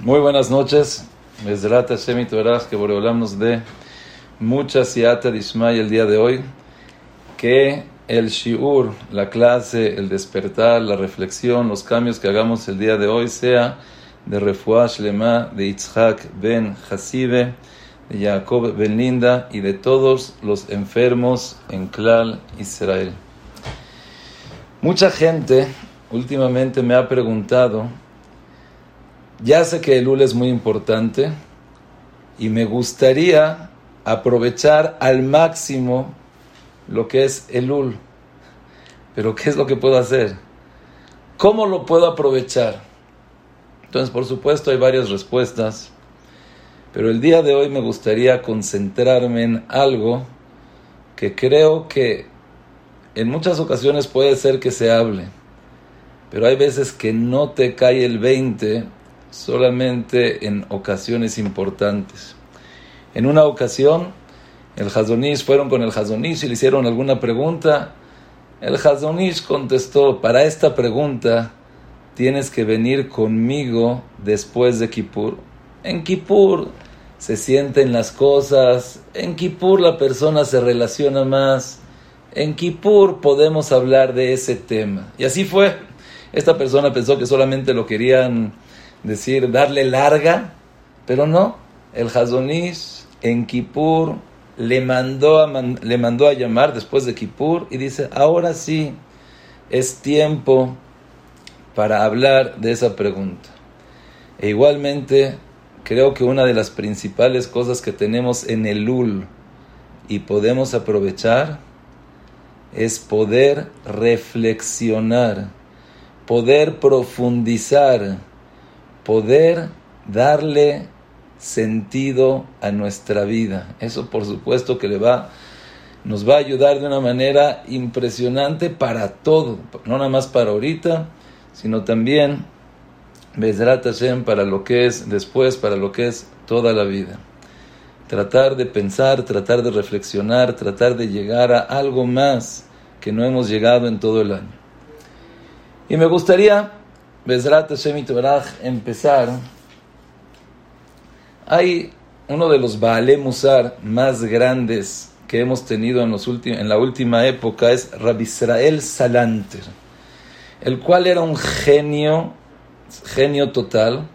Muy buenas noches. Mesrata Shemit Verás que Boreolam de mucha siata de Ismael el día de hoy. Que el shiur, la clase, el despertar, la reflexión, los cambios que hagamos el día de hoy sea de Refuah Shlema, de Yitzhak ben Hasibe, de Jacob ben Linda y de todos los enfermos en Klal Israel. Mucha gente últimamente me ha preguntado ya sé que el UL es muy importante y me gustaría aprovechar al máximo lo que es el UL. Pero ¿qué es lo que puedo hacer? ¿Cómo lo puedo aprovechar? Entonces, por supuesto, hay varias respuestas, pero el día de hoy me gustaría concentrarme en algo que creo que en muchas ocasiones puede ser que se hable, pero hay veces que no te cae el 20 solamente en ocasiones importantes. En una ocasión, el Hazonish fueron con el Hazonish y le hicieron alguna pregunta. El Hazonish contestó, para esta pregunta tienes que venir conmigo después de Kippur. En Kippur se sienten las cosas, en Kippur la persona se relaciona más, en Kippur podemos hablar de ese tema. Y así fue. Esta persona pensó que solamente lo querían decir, darle larga, pero no, el Hazonish en Kippur le mandó, a, le mandó a llamar después de Kippur y dice, ahora sí es tiempo para hablar de esa pregunta. E igualmente, creo que una de las principales cosas que tenemos en el Lul y podemos aprovechar es poder reflexionar, poder profundizar poder darle sentido a nuestra vida. Eso por supuesto que le va, nos va a ayudar de una manera impresionante para todo, no nada más para ahorita, sino también Bezrat para lo que es después, para lo que es toda la vida. Tratar de pensar, tratar de reflexionar, tratar de llegar a algo más que no hemos llegado en todo el año. Y me gustaría Bezrat Hashem empezar, hay uno de los Baale Musar más grandes que hemos tenido en, los en la última época, es Rabbi Israel Salanter, el cual era un genio, genio total,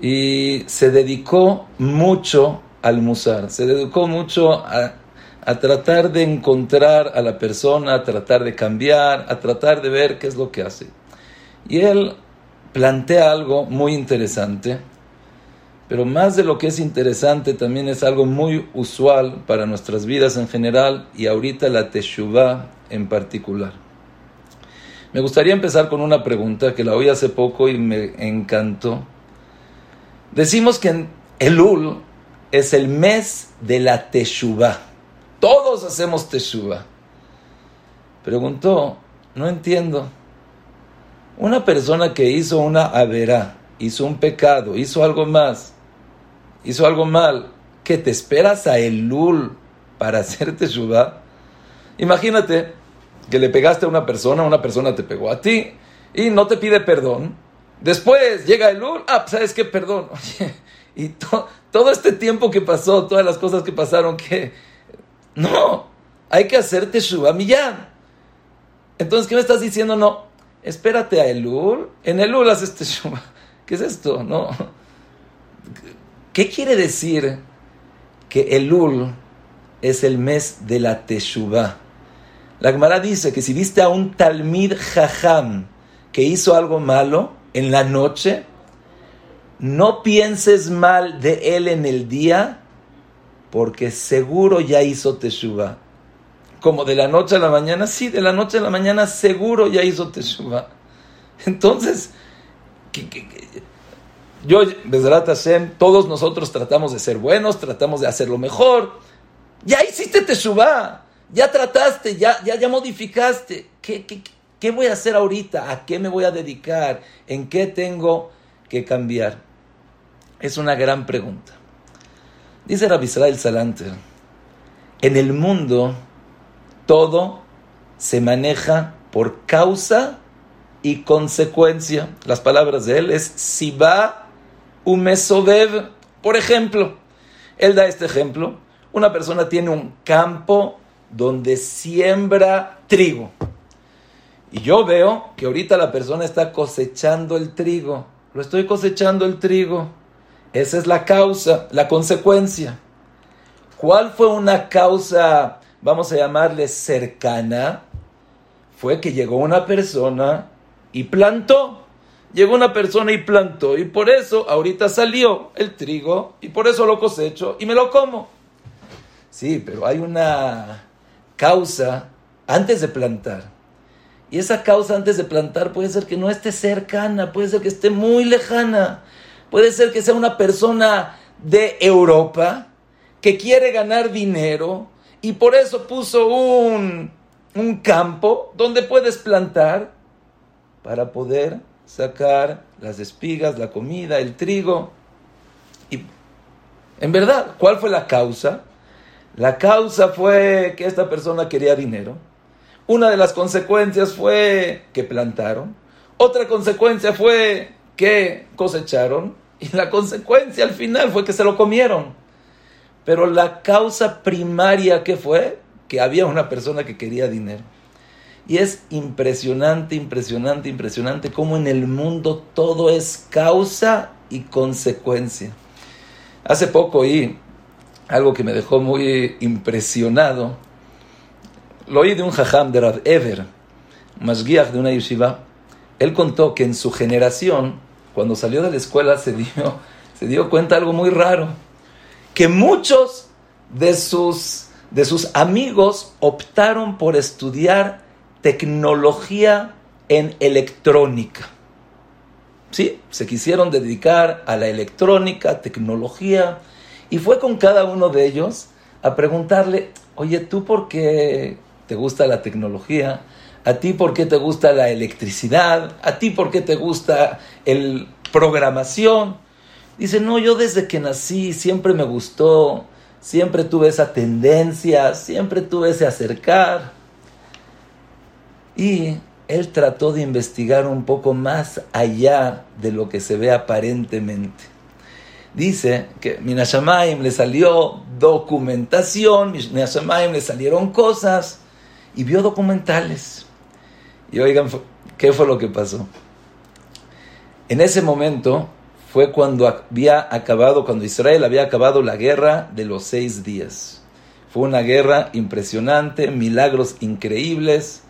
y se dedicó mucho al Musar, se dedicó mucho a, a tratar de encontrar a la persona, a tratar de cambiar, a tratar de ver qué es lo que hace. Y él plantea algo muy interesante, pero más de lo que es interesante también es algo muy usual para nuestras vidas en general y ahorita la Teshuvah en particular. Me gustaría empezar con una pregunta que la oí hace poco y me encantó. Decimos que Elul es el mes de la Teshuvah. Todos hacemos Teshuvah. Preguntó, no entiendo. Una persona que hizo una avera, hizo un pecado, hizo algo más, hizo algo mal, que te esperas a Elul para hacerte Shubá. Imagínate que le pegaste a una persona, una persona te pegó a ti y no te pide perdón. Después llega Elul, ah, pues, ¿sabes qué? Perdón. Oye, y todo este tiempo que pasó, todas las cosas que pasaron, que no, hay que hacerte Shubá millán. Entonces, ¿qué me estás diciendo? No, espérate a Elul, en Elul haces Teshuvah. ¿Qué es esto? No. ¿Qué quiere decir que Elul es el mes de la Teshuvah? La Gemara dice que si viste a un Talmid Jajam que hizo algo malo en la noche, no pienses mal de él en el día, porque seguro ya hizo Teshuvah como de la noche a la mañana, sí, de la noche a la mañana seguro ya hizo Teshuvah. Entonces, yo, Bezrat Hashem, todos nosotros tratamos de ser buenos, tratamos de hacerlo mejor. Ya hiciste Teshuvah, ya trataste, ya, ya, ya modificaste. ¿Qué, qué, qué voy a hacer ahorita? ¿A qué me voy a dedicar? ¿En qué tengo que cambiar? Es una gran pregunta. Dice Rabbi Israel Salanter, en el mundo todo se maneja por causa y consecuencia. Las palabras de él es Siba un mesobev. Por ejemplo, él da este ejemplo. Una persona tiene un campo donde siembra trigo. Y yo veo que ahorita la persona está cosechando el trigo. Lo estoy cosechando el trigo. Esa es la causa, la consecuencia. ¿Cuál fue una causa, vamos a llamarle cercana? Fue que llegó una persona y plantó. Llegó una persona y plantó. Y por eso ahorita salió el trigo. Y por eso lo cosecho y me lo como. Sí, pero hay una causa antes de plantar. Y esa causa antes de plantar puede ser que no esté cercana, puede ser que esté muy lejana, puede ser que sea una persona de Europa que quiere ganar dinero y por eso puso un, un campo donde puedes plantar para poder sacar las espigas, la comida, el trigo. Y en verdad, ¿cuál fue la causa? La causa fue que esta persona quería dinero. Una de las consecuencias fue que plantaron. Otra consecuencia fue que cosecharon. Y la consecuencia al final fue que se lo comieron. Pero la causa primaria que fue que había una persona que quería dinero. Y es impresionante, impresionante, impresionante cómo en el mundo todo es causa y consecuencia. Hace poco oí algo que me dejó muy impresionado. Lo oí de un jajam de Rav Ever, masguiach de una yeshiva. Él contó que en su generación, cuando salió de la escuela, se dio, se dio cuenta algo muy raro. Que muchos de sus, de sus amigos optaron por estudiar tecnología en electrónica. Sí, se quisieron dedicar a la electrónica, tecnología, y fue con cada uno de ellos a preguntarle, oye, ¿tú por qué te gusta la tecnología? ¿A ti por qué te gusta la electricidad? ¿A ti por qué te gusta el programación? Dice, no, yo desde que nací siempre me gustó, siempre tuve esa tendencia, siempre tuve ese acercar. Y él trató de investigar un poco más allá de lo que se ve aparentemente dice que Minashamaim le salió documentación, Minashamaim le salieron cosas y vio documentales. Y oigan, ¿qué fue lo que pasó? En ese momento fue cuando había acabado, cuando Israel había acabado la guerra de los seis días. Fue una guerra impresionante, milagros increíbles,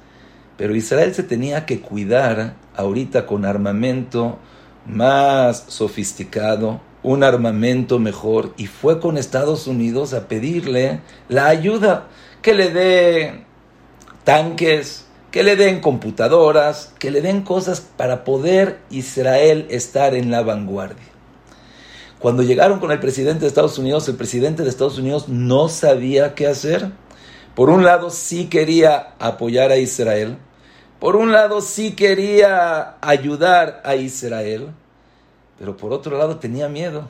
pero Israel se tenía que cuidar ahorita con armamento más sofisticado, un armamento mejor y fue con Estados Unidos a pedirle la ayuda, que le dé tanques, que le den computadoras, que le den cosas para poder Israel estar en la vanguardia. Cuando llegaron con el presidente de Estados Unidos, el presidente de Estados Unidos no sabía qué hacer. Por un lado sí quería apoyar a Israel, por un lado sí quería ayudar a Israel, pero por otro lado tenía miedo.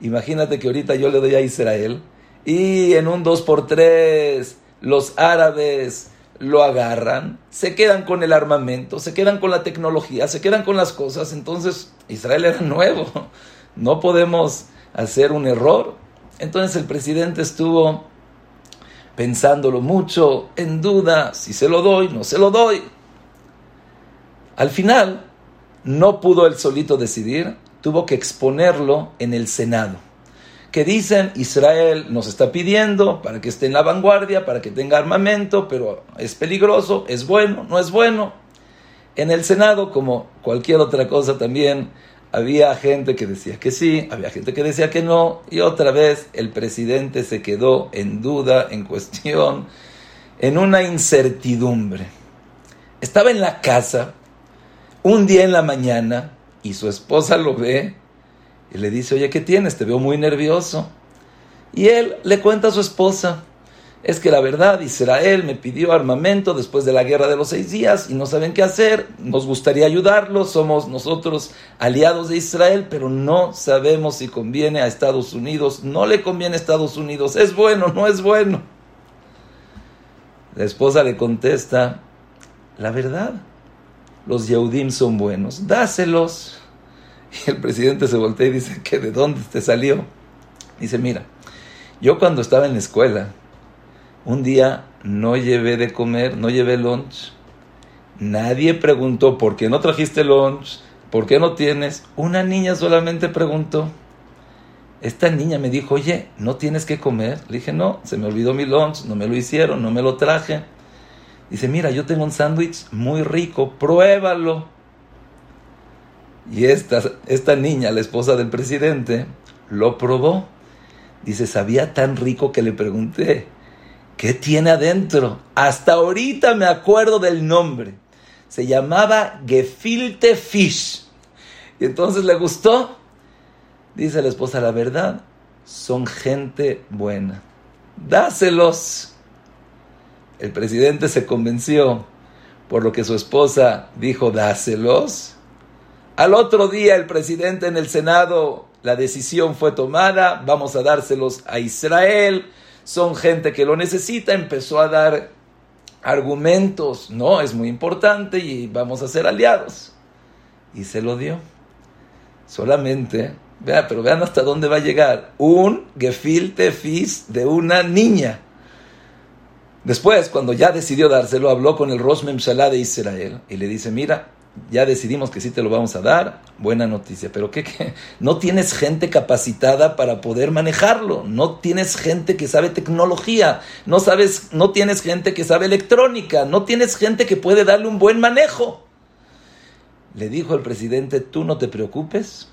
Imagínate que ahorita yo le doy a Israel y en un 2 por 3 los árabes lo agarran, se quedan con el armamento, se quedan con la tecnología, se quedan con las cosas. Entonces Israel era nuevo, no podemos hacer un error. Entonces el presidente estuvo pensándolo mucho, en duda, si se lo doy, no se lo doy. Al final, no pudo él solito decidir, tuvo que exponerlo en el Senado. Que dicen, Israel nos está pidiendo para que esté en la vanguardia, para que tenga armamento, pero es peligroso, es bueno, no es bueno. En el Senado, como cualquier otra cosa también, había gente que decía que sí, había gente que decía que no, y otra vez el presidente se quedó en duda, en cuestión, en una incertidumbre. Estaba en la casa, un día en la mañana, y su esposa lo ve y le dice, oye, ¿qué tienes? Te veo muy nervioso. Y él le cuenta a su esposa, es que la verdad, Israel me pidió armamento después de la guerra de los seis días y no saben qué hacer, nos gustaría ayudarlos, somos nosotros aliados de Israel, pero no sabemos si conviene a Estados Unidos, no le conviene a Estados Unidos, es bueno, no es bueno. La esposa le contesta, la verdad, los Yehudim son buenos, dáselos. Y el presidente se voltea y dice, ¿que de dónde te salió? Dice, mira, yo cuando estaba en la escuela, un día no llevé de comer, no llevé lunch. Nadie preguntó, ¿por qué no trajiste lunch? ¿Por qué no tienes? Una niña solamente preguntó. Esta niña me dijo, oye, ¿no tienes que comer? Le dije, no, se me olvidó mi lunch, no me lo hicieron, no me lo traje. Dice, mira, yo tengo un sándwich muy rico, pruébalo. Y esta, esta niña, la esposa del presidente, lo probó. Dice, sabía tan rico que le pregunté, ¿qué tiene adentro? Hasta ahorita me acuerdo del nombre. Se llamaba Gefilte Fish. Y entonces le gustó. Dice la esposa, la verdad, son gente buena. Dáselos. El presidente se convenció por lo que su esposa dijo, dáselos. Al otro día el presidente en el Senado, la decisión fue tomada, vamos a dárselos a Israel, son gente que lo necesita, empezó a dar argumentos, no, es muy importante y vamos a ser aliados. Y se lo dio. Solamente, vea, pero vean hasta dónde va a llegar, un gefilte fis de una niña. Después, cuando ya decidió dárselo, habló con el Rosh Memshalá de Israel y le dice, mira, ya decidimos que sí te lo vamos a dar, buena noticia, pero ¿qué? No tienes gente capacitada para poder manejarlo, no tienes gente que sabe tecnología, no, sabes, no tienes gente que sabe electrónica, no tienes gente que puede darle un buen manejo. Le dijo el presidente, tú no te preocupes,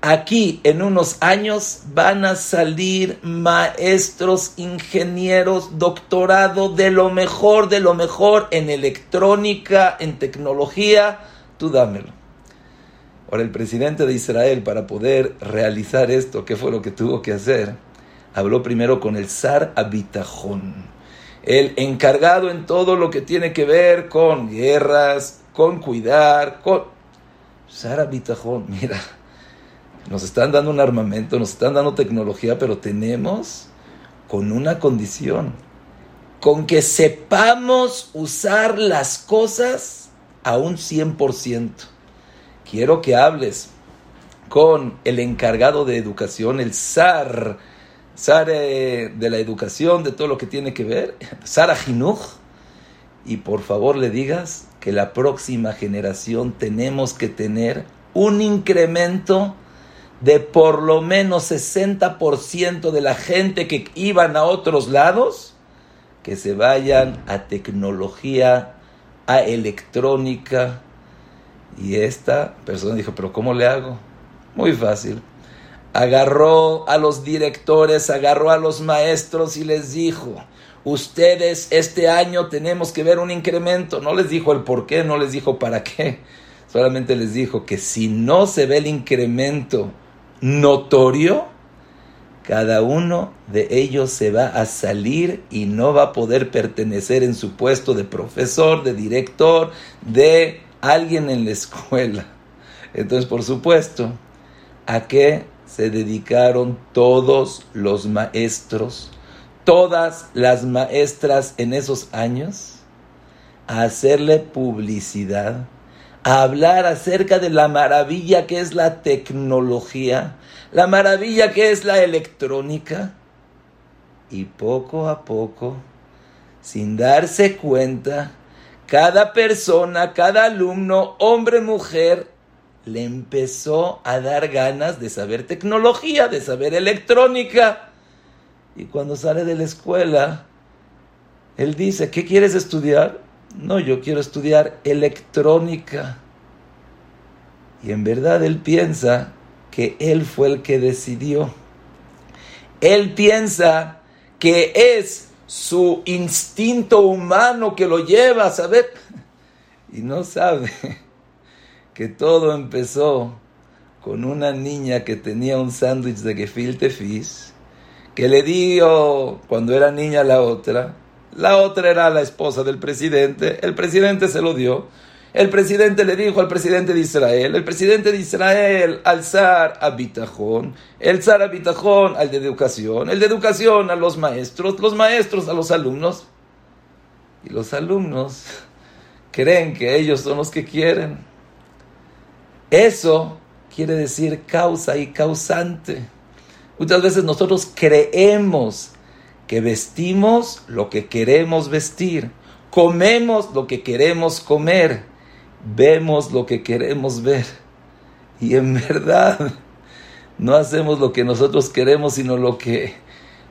Aquí en unos años van a salir maestros, ingenieros, doctorado de lo mejor, de lo mejor en electrónica, en tecnología. Tú dámelo. Ahora el presidente de Israel, para poder realizar esto, ¿qué fue lo que tuvo que hacer? Habló primero con el zar Abitajón, el encargado en todo lo que tiene que ver con guerras, con cuidar, con... Zar Abitajón, mira nos están dando un armamento, nos están dando tecnología, pero tenemos con una condición, con que sepamos usar las cosas a un 100%. Quiero que hables con el encargado de educación, el SAR, SAR eh, de la educación, de todo lo que tiene que ver, SAR Ajinuj, y por favor le digas que la próxima generación tenemos que tener un incremento de por lo menos 60% de la gente que iban a otros lados, que se vayan a tecnología, a electrónica. Y esta persona dijo, pero ¿cómo le hago? Muy fácil. Agarró a los directores, agarró a los maestros y les dijo, ustedes este año tenemos que ver un incremento. No les dijo el por qué, no les dijo para qué. Solamente les dijo que si no se ve el incremento notorio, cada uno de ellos se va a salir y no va a poder pertenecer en su puesto de profesor, de director, de alguien en la escuela. Entonces, por supuesto, ¿a qué se dedicaron todos los maestros, todas las maestras en esos años? A hacerle publicidad a hablar acerca de la maravilla que es la tecnología, la maravilla que es la electrónica. Y poco a poco, sin darse cuenta, cada persona, cada alumno, hombre, mujer, le empezó a dar ganas de saber tecnología, de saber electrónica. Y cuando sale de la escuela, él dice, ¿qué quieres estudiar? No, yo quiero estudiar electrónica. Y en verdad él piensa que él fue el que decidió. Él piensa que es su instinto humano que lo lleva a saber. Y no sabe que todo empezó con una niña que tenía un sándwich de gefilte fish, que le dio cuando era niña la otra, la otra era la esposa del presidente. El presidente se lo dio. El presidente le dijo al presidente de Israel, el presidente de Israel al zar Abitajón, el zar Abitajón al de educación, el de educación a los maestros, los maestros a los alumnos. Y los alumnos creen que ellos son los que quieren. Eso quiere decir causa y causante. Muchas veces nosotros creemos que vestimos lo que queremos vestir, comemos lo que queremos comer, vemos lo que queremos ver. Y en verdad no hacemos lo que nosotros queremos, sino lo que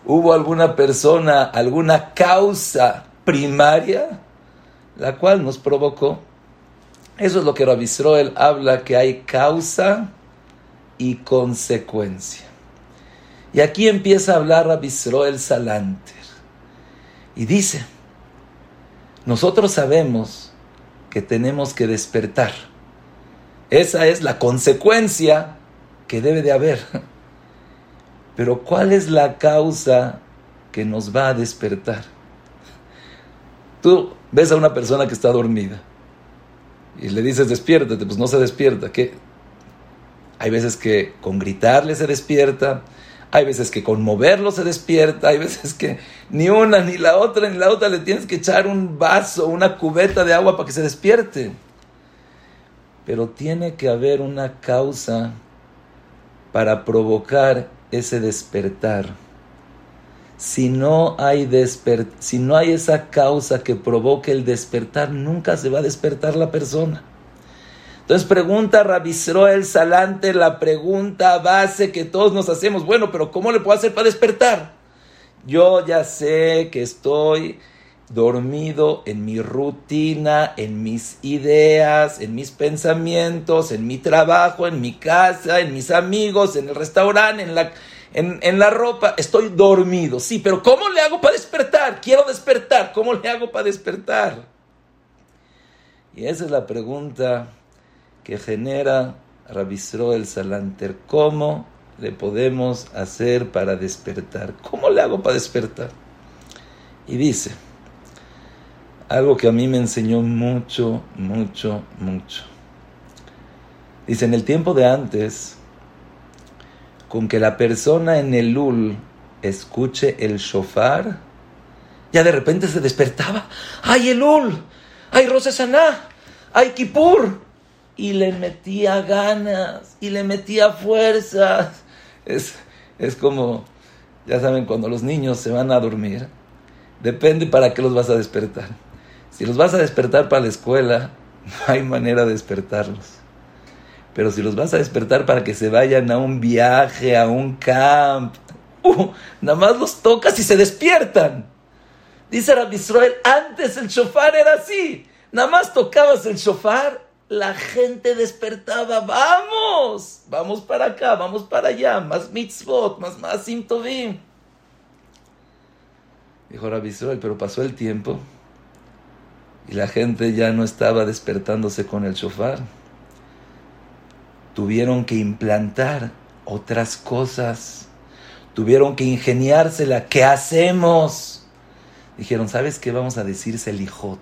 hubo alguna persona, alguna causa primaria, la cual nos provocó. Eso es lo que Rabbi habla, que hay causa y consecuencia. Y aquí empieza a hablar Rabbi Salanter. Y dice, nosotros sabemos tenemos que despertar. Esa es la consecuencia que debe de haber. Pero ¿cuál es la causa que nos va a despertar? Tú ves a una persona que está dormida y le dices despiértate, pues no se despierta. ¿Qué? Hay veces que con gritarle se despierta, hay veces que con moverlo se despierta, hay veces que ni una, ni la otra, ni la otra le tienes que echar un vaso, una cubeta de agua para que se despierte. Pero tiene que haber una causa para provocar ese despertar. Si no, hay si no hay esa causa que provoque el despertar, nunca se va a despertar la persona. Entonces pregunta el Salante la pregunta base que todos nos hacemos, bueno, pero ¿cómo le puedo hacer para despertar? Yo ya sé que estoy dormido en mi rutina, en mis ideas, en mis pensamientos, en mi trabajo, en mi casa, en mis amigos, en el restaurante, en la, en, la ropa. Estoy dormido, sí, pero ¿cómo le hago para despertar? Quiero despertar, ¿cómo le hago para despertar? Y esa es la pregunta que genera Ravisro el Salanter. ¿Cómo le podemos hacer para despertar? ¿Cómo le hago para despertar? Y dice, algo que a mí me enseñó mucho, mucho, mucho. Dice, en el tiempo de antes, con que la persona en el lul escuche el shofar, ya de repente se despertaba. ¡Ay, el lul! ¡Ay, Rosesaná! ¡Ay, Kippur! Y le metía ganas, y le metía fuerzas. Es, es como, ya saben, cuando los niños se van a dormir, depende para qué los vas a despertar si los vas a despertar para la escuela, no hay manera de despertarlos. Pero si los vas a despertar para que se vayan a un viaje, a un camp, uh, nada más los tocas y se despiertan. Dice Rabbi Israel, antes el shofar era así. Nada más tocabas el shofar, la gente despertaba. Vamos, vamos para acá, vamos para allá. Más mitzvot, más más tovim. Dijo Rabbi Israel, pero pasó el tiempo y la gente ya no estaba despertándose con el shofar. Tuvieron que implantar otras cosas. Tuvieron que ingeniársela. ¿Qué hacemos? Dijeron, ¿sabes qué? Vamos a decir Selijot.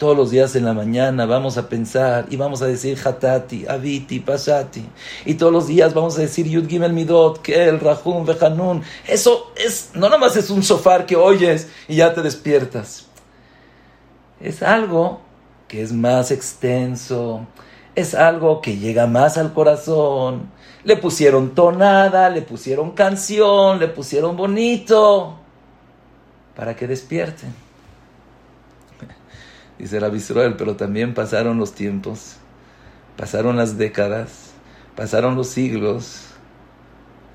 Todos los días en la mañana vamos a pensar y vamos a decir Hatati, Aviti, Pasati. Y todos los días vamos a decir Yud Gimel Midot, Kel, Rahum, Vejanun. Eso es, no nada más es un shofar que oyes y ya te despiertas es algo que es más extenso, es algo que llega más al corazón. Le pusieron tonada, le pusieron canción, le pusieron bonito, para que despierten. Dice la Israel, pero también pasaron los tiempos, pasaron las décadas, pasaron los siglos,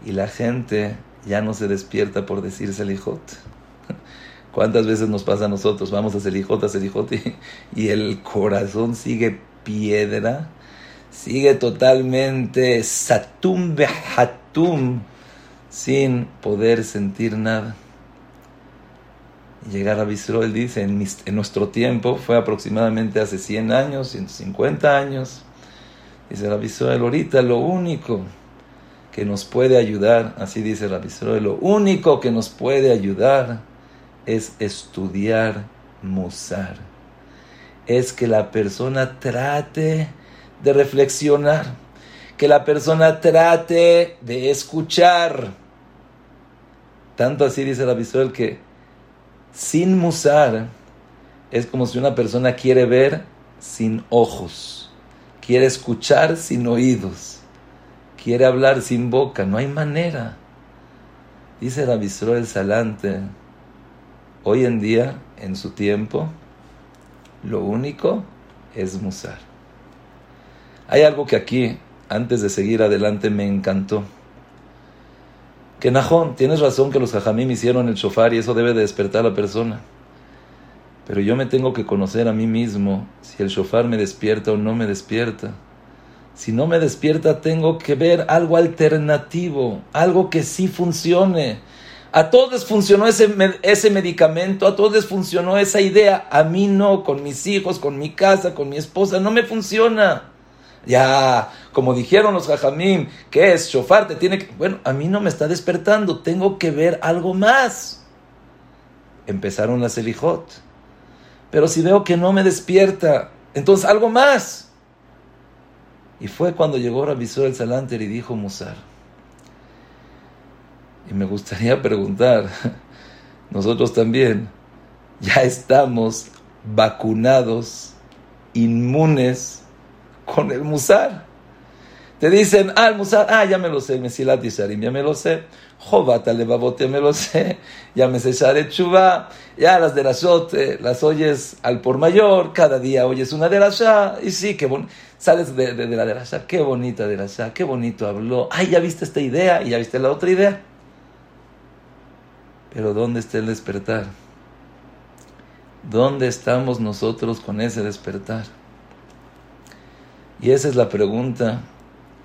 y la gente ya no se despierta por decirse el hijot. ¿Cuántas veces nos pasa a nosotros? Vamos a Selijot, a Selijot y, el corazón sigue piedra, sigue totalmente satum behatum, sin poder sentir nada. Llegar a Bisroel dice, en, nuestro tiempo, fue aproximadamente hace 100 años, 150 años, dice la Bisroel, ahorita lo único que nos puede ayudar, así dice la Bisroel, lo único que nos puede ayudar es estudiar Musar. Es que la persona trate de reflexionar, que la persona trate de escuchar. Tanto así dice la visual que sin Musar es como si una persona quiere ver sin ojos, quiere escuchar sin oídos. quiere hablar sin boca, no hay manera. Dice Rabbi el Salante, hoy en día, en su tiempo, lo único es musar. Hay algo que aquí, antes de seguir adelante, me encantó. Que Najón, tienes razón que los jajamim hicieron el shofar y eso debe de despertar a la persona. Pero yo me tengo que conocer a mí mismo si el shofar me despierta o no me despierta. Si no me despierta, tengo que ver algo alternativo, algo que sí funcione. A todos les funcionó ese, ese medicamento, a todos les funcionó esa idea. A mí no, con mis hijos, con mi casa, con mi esposa, no me funciona. Ya, como dijeron los jajamim, ¿qué es? Shofar te tiene que... Bueno, a mí no me está despertando, tengo que ver algo más. Empezaron las elijot. Pero si veo que no me despierta, entonces algo más. Y fue cuando llegó Rabisur el Salanter y dijo Musar. Y me gustaría preguntar, nosotros también, ya estamos vacunados, inmunes con el Musar. Te dicen, ah, el Musar, ah, ya me lo sé, Mesilat Yisharim, ya me lo sé. Jobat Alevavot, ya me lo sé. Ya me sé Sharet Chuba. Ya las de las eh, las oyes al por mayor. Cada día oyes una de las Y sí, qué bon sales de, de, la de la Qué bonita de la qué bonito habló. Ay, ya viste esta idea y ya viste la otra idea. Pero ¿dónde está el despertar? ¿Dónde estamos nosotros con ese despertar? Y esa es la pregunta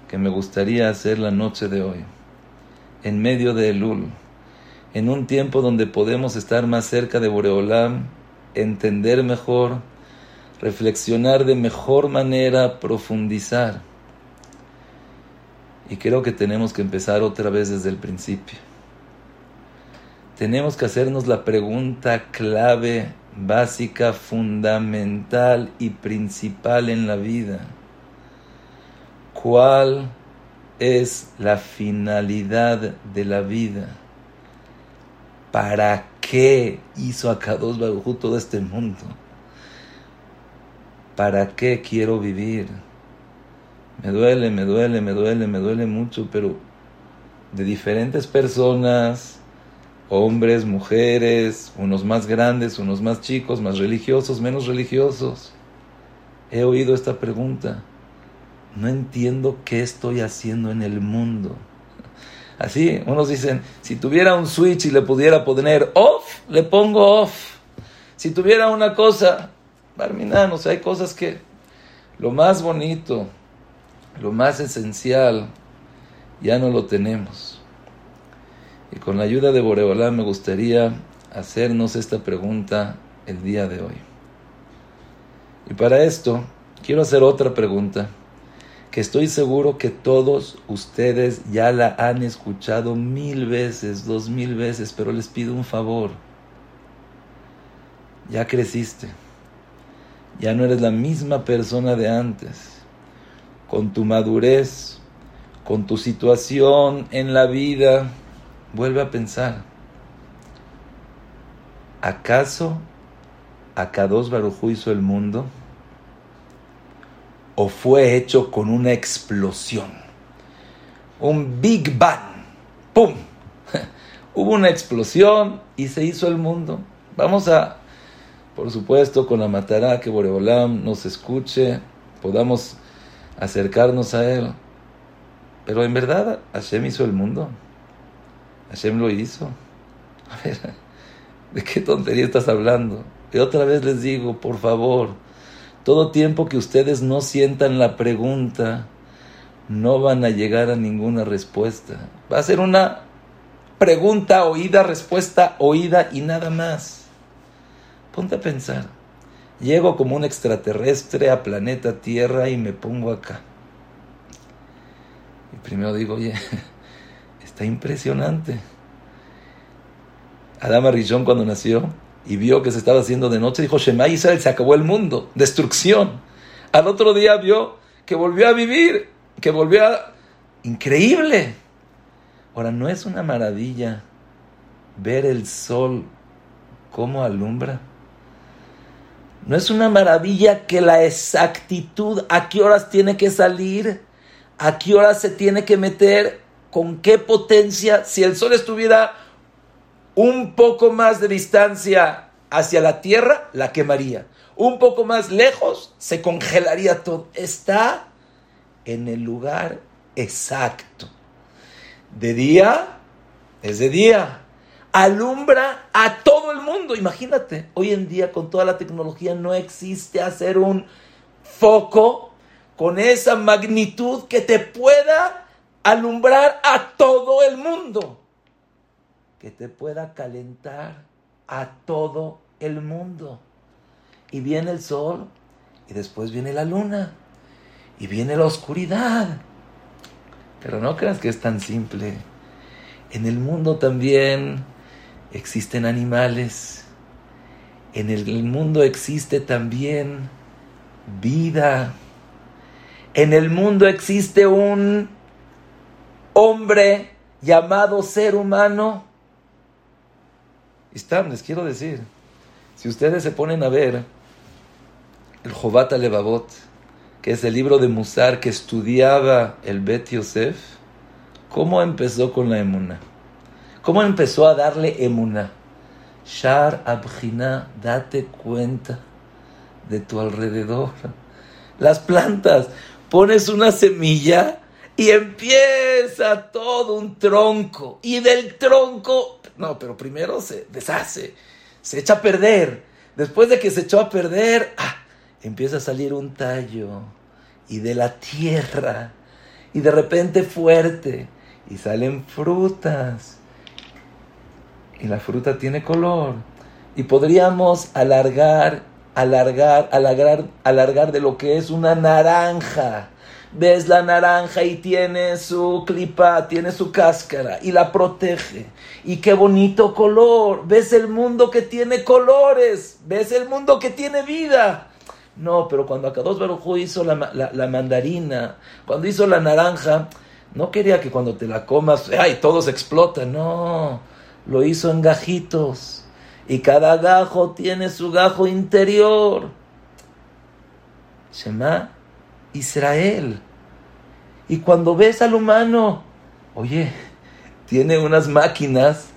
que me gustaría hacer la noche de hoy, en medio de Elul, en un tiempo donde podemos estar más cerca de Boreolam, entender mejor, reflexionar de mejor manera, profundizar. Y creo que tenemos que empezar otra vez desde el principio. Tenemos que hacernos la pregunta clave, básica, fundamental y principal en la vida cuál es la finalidad de la vida. ¿Para qué hizo Akados Barujú todo este mundo? ¿Para qué quiero vivir? Me duele, me duele, me duele, me duele mucho, pero de diferentes personas, hombres, mujeres, unos más grandes, unos más chicos, más religiosos, menos religiosos, he oído esta pregunta no entiendo qué estoy haciendo en el mundo. Así, unos dicen, si tuviera un switch y le pudiera poner off, le pongo off. Si tuviera una cosa, Barminan, hay cosas que lo más bonito, lo más esencial, ya no lo tenemos. Y con la ayuda de Boreolá me gustaría hacernos esta pregunta el día de hoy. Y para esto, quiero hacer otra pregunta que estoy seguro que todos ustedes ya la han escuchado mil veces, dos mil veces, pero les pido un favor. Ya creciste, ya no eres la misma persona de antes. Con tu madurez, con tu situación en la vida, vuelve a pensar. ¿Acaso Akados Barujú hizo el mundo? O fue hecho con una explosión. Un Big Bang. ¡Pum! Hubo una explosión y se hizo el mundo. Vamos a, por supuesto, con la matará que Boreolam nos escuche, podamos acercarnos a Él. Pero en verdad, Hashem hizo el mundo. Hashem lo hizo. A ver, ¿de qué tontería estás hablando? Y otra vez les digo, por favor, todo tiempo que ustedes no sientan la pregunta, no van a llegar a ninguna respuesta. Va a ser una pregunta oída, respuesta oída y nada más. Ponte a pensar. Llego como un extraterrestre a planeta Tierra y me pongo acá. Y primero digo, oye, está impresionante. Adama Rillón cuando nació, y vio que se estaba haciendo de noche, dijo, Shema Israel, se acabó el mundo, destrucción. Al otro día vio que volvió a vivir, que volvió a... Increíble. Ahora, ¿no es una maravilla ver el sol cómo alumbra? ¿No es una maravilla que la exactitud a qué horas tiene que salir, a qué hora se tiene que meter, con qué potencia. Si el sol estuviera un poco más de distancia hacia la tierra, la quemaría. Un poco más lejos, se congelaría todo. Está en el lugar exacto. De día, es de día. Alumbra a todo el mundo. Imagínate, hoy en día con toda la tecnología no existe hacer un foco con esa magnitud que te pueda alumbrar a todo el mundo. Que te pueda calentar a todo el mundo. Y viene el sol y después viene la luna y viene la oscuridad. Pero no creas que es tan simple. En el mundo también existen animales. En el mundo existe también vida. En el mundo existe un hombre llamado ser humano. Están, les quiero decir, si ustedes se ponen a ver el Jobat Levavot, que es el libro de Musar que estudiaba el Bet Yosef, ¿cómo empezó con la emuna? ¿Cómo empezó a darle emuna? Shar Abjina, date cuenta de tu alrededor. Las plantas, pones una semilla y empieza todo un tronco. Y del tronco, no, pero primero se deshace, se echa a perder. Después de que se echó a perder, ah, empieza a salir un tallo y de la tierra y de repente fuerte y salen frutas y la fruta tiene color y podríamos alargar, alargar, alargar, alargar de lo que es una naranja. Ves la naranja y tiene su clipa, tiene su cáscara y la protege. Y qué bonito color. Ves el mundo que tiene colores. Ves el mundo que tiene vida. No, pero cuando Akados Barujú hizo la, la, mandarina, cuando hizo la naranja, no quería que cuando te la comas, ¡ay! Todos explotan. No, lo hizo en gajitos. Y cada gajo tiene su gajo interior. Shema Israel. Y cuando ves al humano, oye, tiene unas máquinas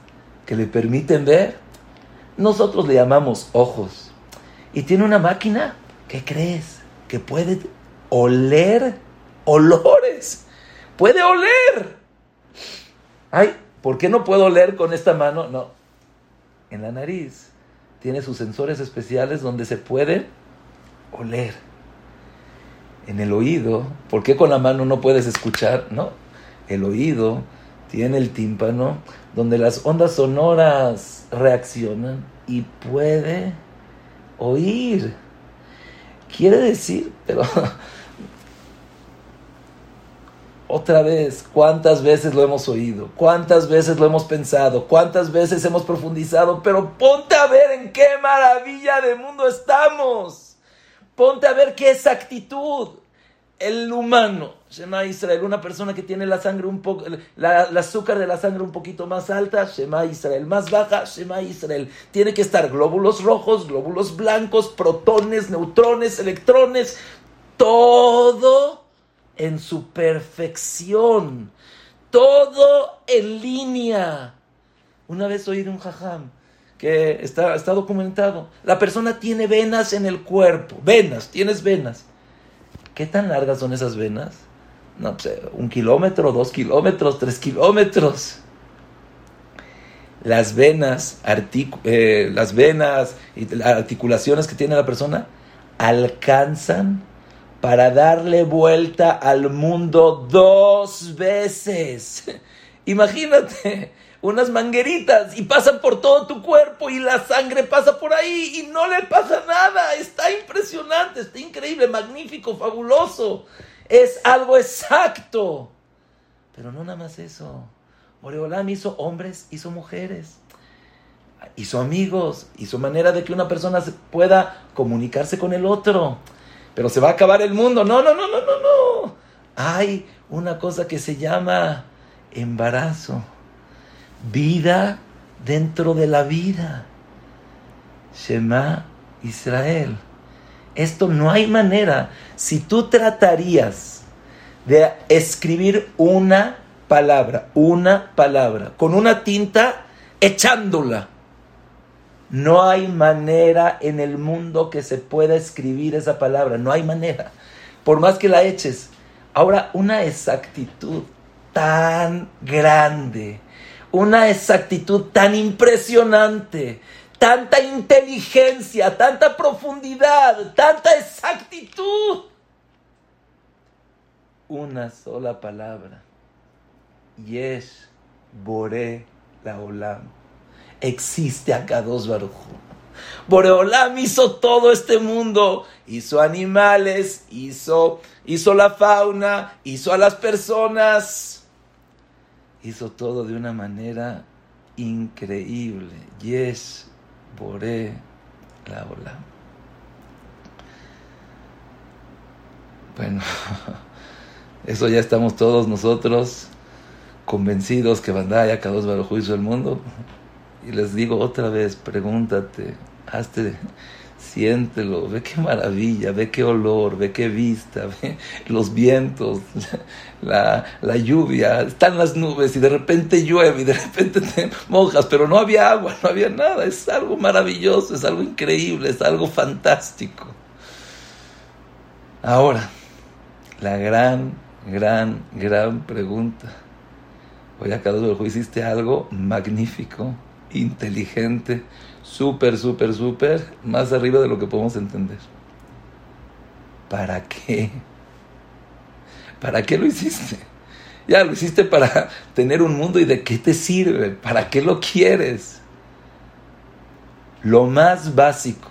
que le permiten ver. Nosotros le llamamos ojos. Y tiene una máquina ¿Qué crees? Que puede oler olores. Puede oler. Ay, ¿por qué no puedo oler con esta mano? No. En la nariz tiene sus sensores especiales donde se puede oler. En el oído, ¿por qué con la mano no puedes escuchar? No. El oído tiene el tímpano donde las ondas sonoras reaccionan y puede oír. Quiere decir, pero otra vez, ¿cuántas veces lo hemos oído? ¿Cuántas veces lo hemos pensado? ¿Cuántas veces hemos profundizado? Pero ponte a ver en qué maravilla de mundo estamos. Ponte a ver qué exactitud. El humano, Shema Israel, una persona que tiene la sangre un poco, la, azúcar de la sangre un poquito más alta, Shema Israel, más baja, Shema Israel. Tiene que estar glóbulos rojos, glóbulos blancos, protones, neutrones, electrones, todo en su perfección, todo en línea. Una vez oí de un jajam que está, está documentado, la persona tiene venas en el cuerpo, venas, tienes venas. ¿Qué tan largas son esas venas? No, eh, un kilómetro, dos kilómetros, tres kilómetros. Las venas, eh, las venas y las articulaciones que tiene la persona alcanzan para darle vuelta al mundo dos veces. Imagínate, unas mangueritas y pasan por todo tu cuerpo y la sangre pasa por ahí y no le pasa nada. Está impresionante, está increíble, magnífico, fabuloso. Es algo exacto. Pero no nada más eso. Boreolam hizo hombres, hizo mujeres, hizo amigos, hizo manera de que una persona pueda comunicarse con el otro. Pero se va a acabar el mundo. No, no, no, no, no, no. Hay una cosa que se llama embarazo vida dentro de la vida. Shema Israel. Esto no hay manera. Si tú tratarías de escribir una palabra, una palabra, con una tinta echándola. No hay manera en el mundo que se pueda escribir esa palabra, no hay manera. Por más que la eches. Ahora, una exactitud tan grande, una exactitud tan impresionante, tanta inteligencia, tanta profundidad, tanta exactitud. Una sola palabra. Yesh Bore la Olam. Existe acá dos Baruj. Boreolam hizo todo este mundo, hizo animales, hizo, hizo la fauna, hizo a las personas, hizo todo de una manera increíble. Yes, Bore la Olam. Bueno, eso ya estamos todos nosotros convencidos que Bandaya Kadosh Baruj hizo el mundo. Y les digo otra vez, pregúntate, hazte, siéntelo, ve qué maravilla, ve qué olor, ve qué vista, ve los vientos, la, la, lluvia, están las nubes y de repente llueve y de repente te mojas, pero no había agua, no había nada, es algo maravilloso, es algo increíble, es algo fantástico. Ahora, la gran, gran, gran pregunta. Oye, acá hiciste algo magnífico inteligente, súper, súper, súper, más arriba de lo que podemos entender. ¿Para qué? ¿Para qué lo hiciste? Ya lo hiciste para tener un mundo y de qué te sirve, para qué lo quieres. Lo más básico,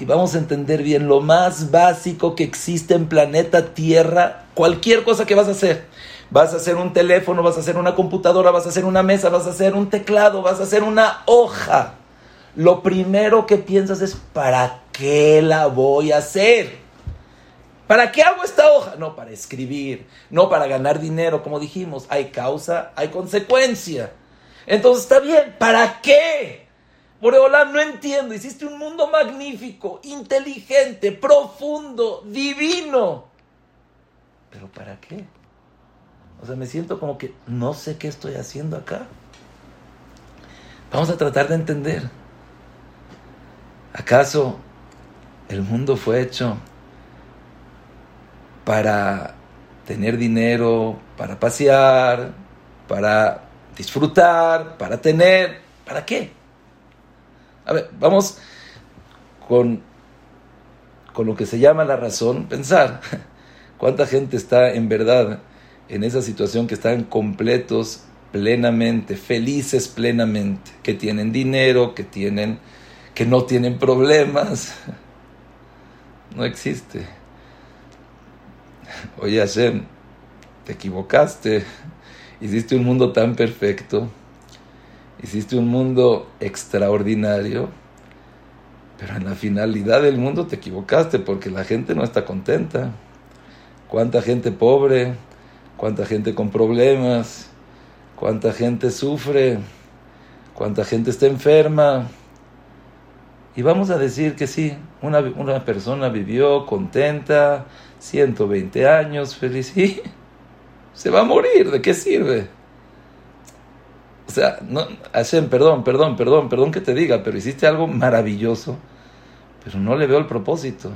y vamos a entender bien, lo más básico que existe en planeta Tierra, cualquier cosa que vas a hacer, vas a hacer un teléfono, vas a hacer una computadora, vas a hacer una mesa, vas a hacer un teclado, vas a hacer una hoja. Lo primero que piensas es, ¿para qué la voy a hacer? ¿Para qué hago esta hoja? No, para escribir, no para ganar dinero, como dijimos. Hay causa, hay consecuencia. Entonces está bien, ¿para qué? Boreolam, no entiendo. Hiciste un mundo magnífico, inteligente, profundo, divino. ¿Pero para qué? O sea, me siento como que no sé qué estoy haciendo acá. Vamos a tratar de entender. ¿Acaso el mundo fue hecho para tener dinero, para pasear, para disfrutar, para tener? ¿Para qué? A ver, vamos con, con lo que se llama la razón, pensar. ¿Cuánta gente está en verdad en esa situación que están completos plenamente, felices plenamente, que tienen dinero, que tienen que no tienen problemas. No existe. Oye Hashem, te equivocaste. Hiciste un mundo tan perfecto. Hiciste un mundo extraordinario. Pero en la finalidad del mundo te equivocaste porque la gente no está contenta. ¿Cuánta gente pobre? cuánta gente con problemas, cuánta gente sufre, cuánta gente está enferma. Y vamos a decir que sí, una, una persona vivió contenta, 120 años, feliz, y se va a morir, ¿de qué sirve? O sea, no, Hashem, perdón, perdón, perdón, perdón que te diga, pero hiciste algo maravilloso, pero no le veo el propósito,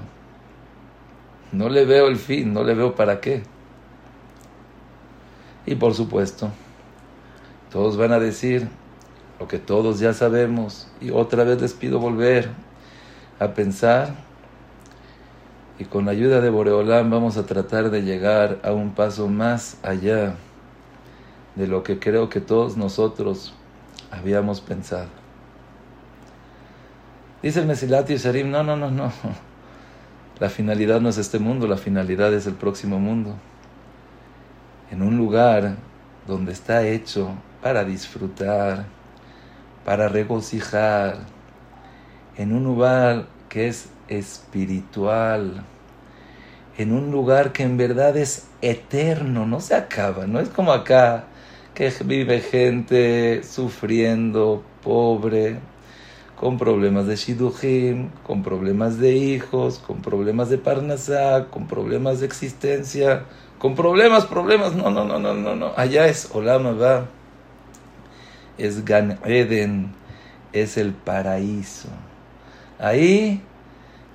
no le veo el fin, no le veo para qué. Y por supuesto, todos van a decir lo que todos ya sabemos. Y otra vez les pido volver a pensar. Y con la ayuda de Boreolán vamos a tratar de llegar a un paso más allá de lo que creo que todos nosotros habíamos pensado. Dice el Mesilat Yesharim, no, no, no, no. La finalidad no es este mundo, la finalidad es el próximo mundo en un lugar donde está hecho para disfrutar, para regocijar, en un lugar que es espiritual, en un lugar que en verdad es eterno, no se acaba, no es como acá que vive gente sufriendo, pobre, con problemas de shidujim, con problemas de hijos, con problemas de parnasá, con problemas de existencia, con problemas, problemas. No, no, no, no, no, no. Allá es Olama va. Es Gan Eden. Es el paraíso. Ahí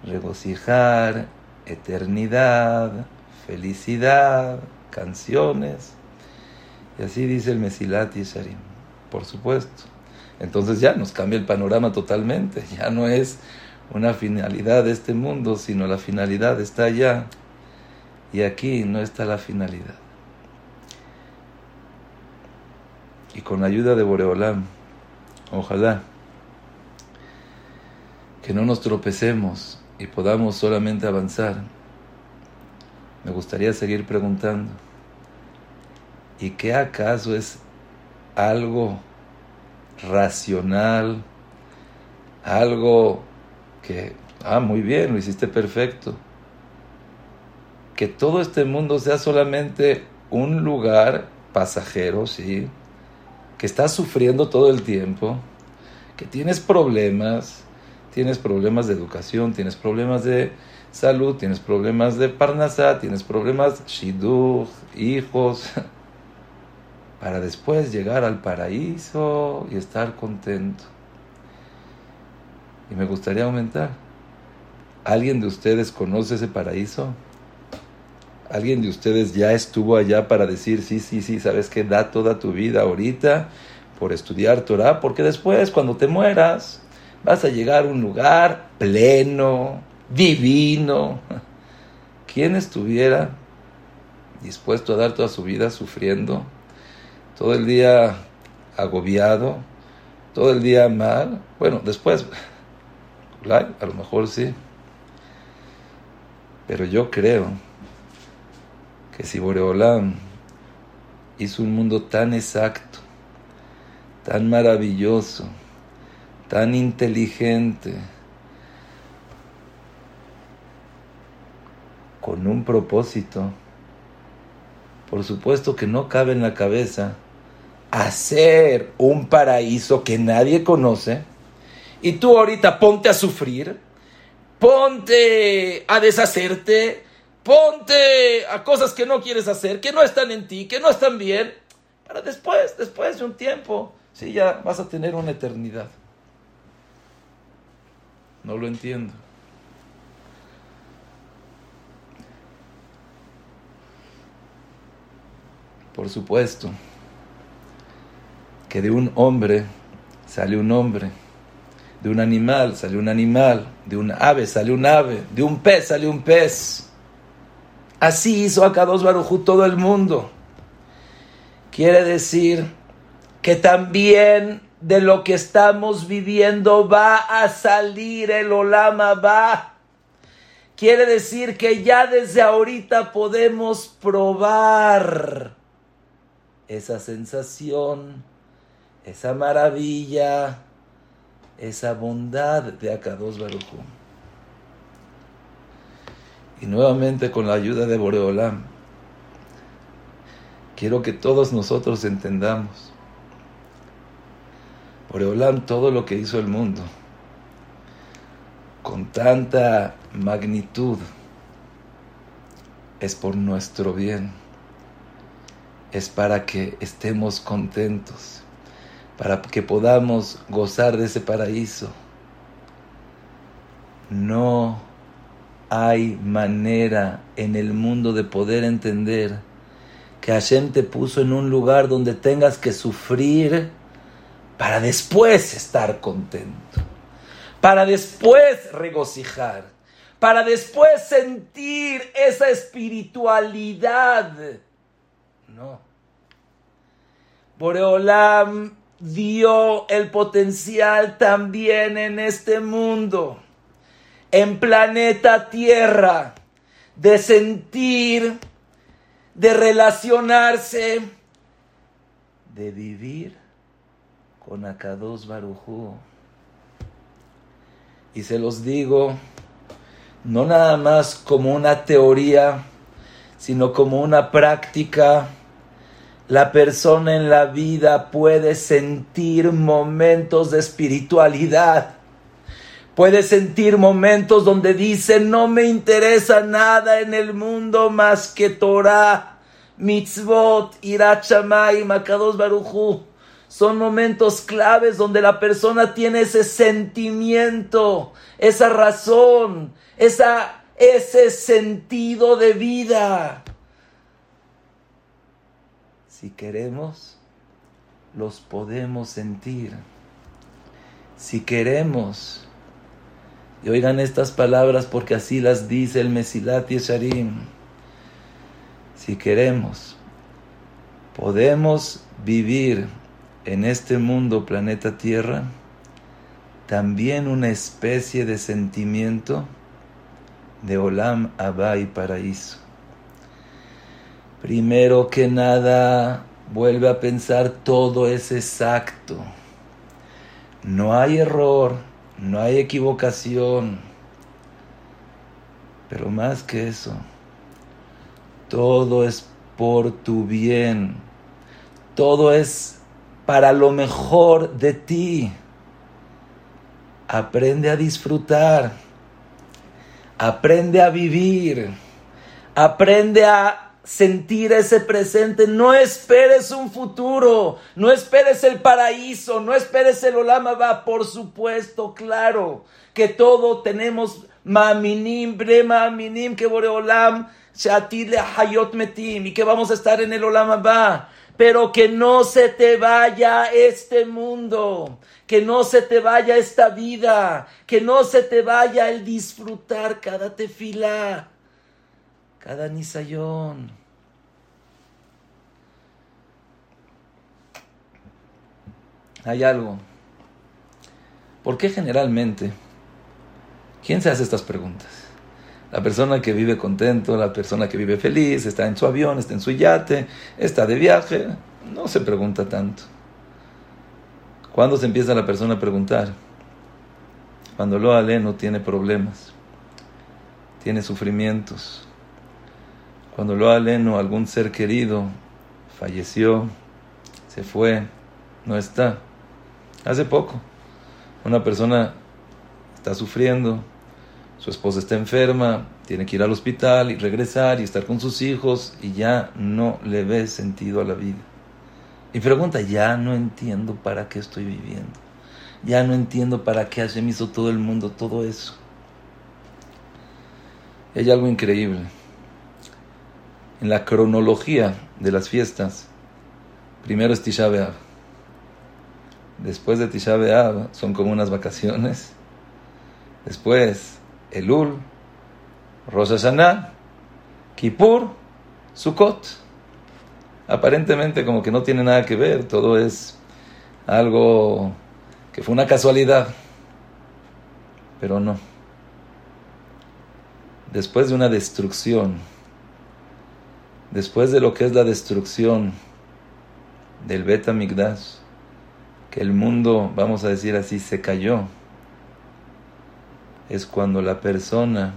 regocijar, eternidad, felicidad, canciones. Y así dice el Mesilat Yesharim. Por supuesto. Entonces ya nos cambia el panorama totalmente. Ya no es una finalidad de este mundo, sino la finalidad está allá. Y aquí no está la finalidad. Y con la ayuda de Boreolam, ojalá que no nos tropecemos y podamos solamente avanzar. Me gustaría seguir preguntando, ¿y qué acaso es algo racional, algo que, ah, muy bien, lo hiciste perfecto. Que todo este mundo sea solamente un lugar pasajero, sí, que estás sufriendo todo el tiempo, que tienes problemas, tienes problemas de educación, tienes problemas de salud, tienes problemas de parnasá, tienes problemas shidduch, hijos, para después llegar al paraíso y estar contento. Y me gustaría aumentar. ¿Alguien de ustedes conoce ese paraíso? ¿Alguien de ustedes ya estuvo allá para decir, sí, sí, sí, sabes que da toda tu vida ahorita por estudiar Torah? Porque después, cuando te mueras, vas a llegar a un lugar pleno, divino. ¿Quién estuviera dispuesto a dar toda su vida sufriendo? Todo el día agobiado, todo el día mal. Bueno, después a lo mejor sí. Pero yo creo que si Boreolam hizo un mundo tan exacto, tan maravilloso, tan inteligente, con un propósito, por supuesto que no cabe en la cabeza hacer un paraíso que nadie conoce, y tú ahorita ponte a sufrir, ponte a deshacerte, ponte a cosas que no quieres hacer, que no están en ti, que no están bien, para después, después de un tiempo, sí, ya vas a tener una eternidad. No lo entiendo. Por supuesto que de un hombre sale un hombre de un animal sale un animal, de un ave sale un ave, de un pez sale un pez. Así hizo Akados Barujú todo el mundo. Quiere decir que también de lo que estamos viviendo va a salir el Olama va. Quiere decir que ya desde ahorita podemos probar esa sensación, esa maravilla esa bondad de Akados Baruchu. Y nuevamente con la ayuda de Boreolam, quiero que todos nosotros entendamos. Boreolam, todo lo que hizo el mundo, con tanta magnitud, es por nuestro bien, es para que estemos contentos para que podamos gozar de ese paraíso. No hay manera en el mundo de poder entender que Hashem te puso en un lugar donde tengas que sufrir para después estar contento, para después regocijar, para después sentir esa espiritualidad. No. Boreolam dio el potencial también en este mundo, en planeta Tierra, de sentir, de relacionarse, de vivir con Akados Barujú. Y se los digo, no nada más como una teoría, sino como una práctica la persona en la vida puede sentir momentos de espiritualidad. Puede sentir momentos donde dice, no me interesa nada en el mundo más que Torah. mitzvot, irachamay, makados baruchu. Son momentos claves donde la persona tiene ese sentimiento, esa razón, esa, ese sentido de vida. Si queremos, los podemos sentir. Si queremos, y oigan estas palabras porque así las dice el Mesilat Yesharim. Si queremos, podemos vivir en este mundo, planeta Tierra, también una especie de sentimiento de Olam, Abba paraíso. Primero que nada, vuelve a pensar todo es exacto. No hay error, no hay equivocación. Pero más que eso, todo es por tu bien. Todo es para lo mejor de ti. Aprende a disfrutar. Aprende a vivir. Aprende a sentir ese presente. No esperes un futuro. No esperes el paraíso. No esperes el Olama va. Por supuesto, claro, que todo tenemos maminim, brema minim, que boreolam, shatile hayot metim, y que vamos a estar en el Olama va pero que no se te vaya este mundo, que no se te vaya esta vida, que no se te vaya el disfrutar cada tefila, cada nisayón. Hay algo. ¿Por qué generalmente? ¿Quién se hace estas preguntas? La persona que vive contento, la persona que vive feliz, está en su avión, está en su yate, está de viaje, no se pregunta tanto. ¿Cuándo se empieza la persona a preguntar? Cuando lo aleno tiene problemas, tiene sufrimientos. Cuando lo aleno algún ser querido falleció, se fue, no está. Hace poco, una persona está sufriendo, su esposa está enferma, tiene que ir al hospital y regresar y estar con sus hijos y ya no le ve sentido a la vida. Y pregunta, ya no entiendo para qué estoy viviendo. Ya no entiendo para qué Hashem hizo todo el mundo, todo eso. hay algo increíble. En la cronología de las fiestas, primero es Tisha B'Av. Después de Tisha son como unas vacaciones. Después Elul, Rosh Hashanah, Kippur, Sukkot. Aparentemente como que no tiene nada que ver, todo es algo que fue una casualidad, pero no. Después de una destrucción, después de lo que es la destrucción del Bet Migdash, que el mundo, vamos a decir así, se cayó, es cuando la persona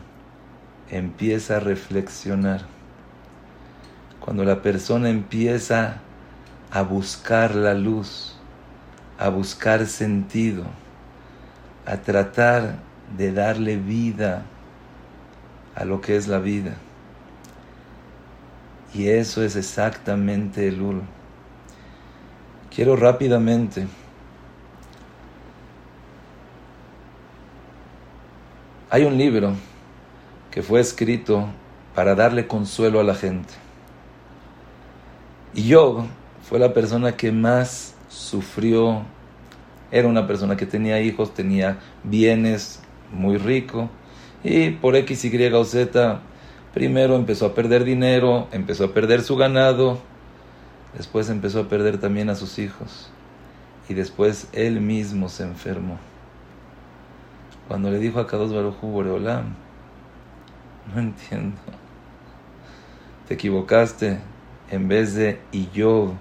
empieza a reflexionar, cuando la persona empieza a buscar la luz, a buscar sentido, a tratar de darle vida a lo que es la vida. Y eso es exactamente el Ul. Quiero rápidamente Hay un libro que fue escrito para darle consuelo a la gente. Y Job fue la persona que más sufrió. Era una persona que tenía hijos, tenía bienes, muy rico. Y por X, Y o Z, primero empezó a perder dinero, empezó a perder su ganado, después empezó a perder también a sus hijos. Y después él mismo se enfermó cuando le dijo a Kadosh Baruchu Boreolam, no entiendo, te equivocaste, en vez de y yo,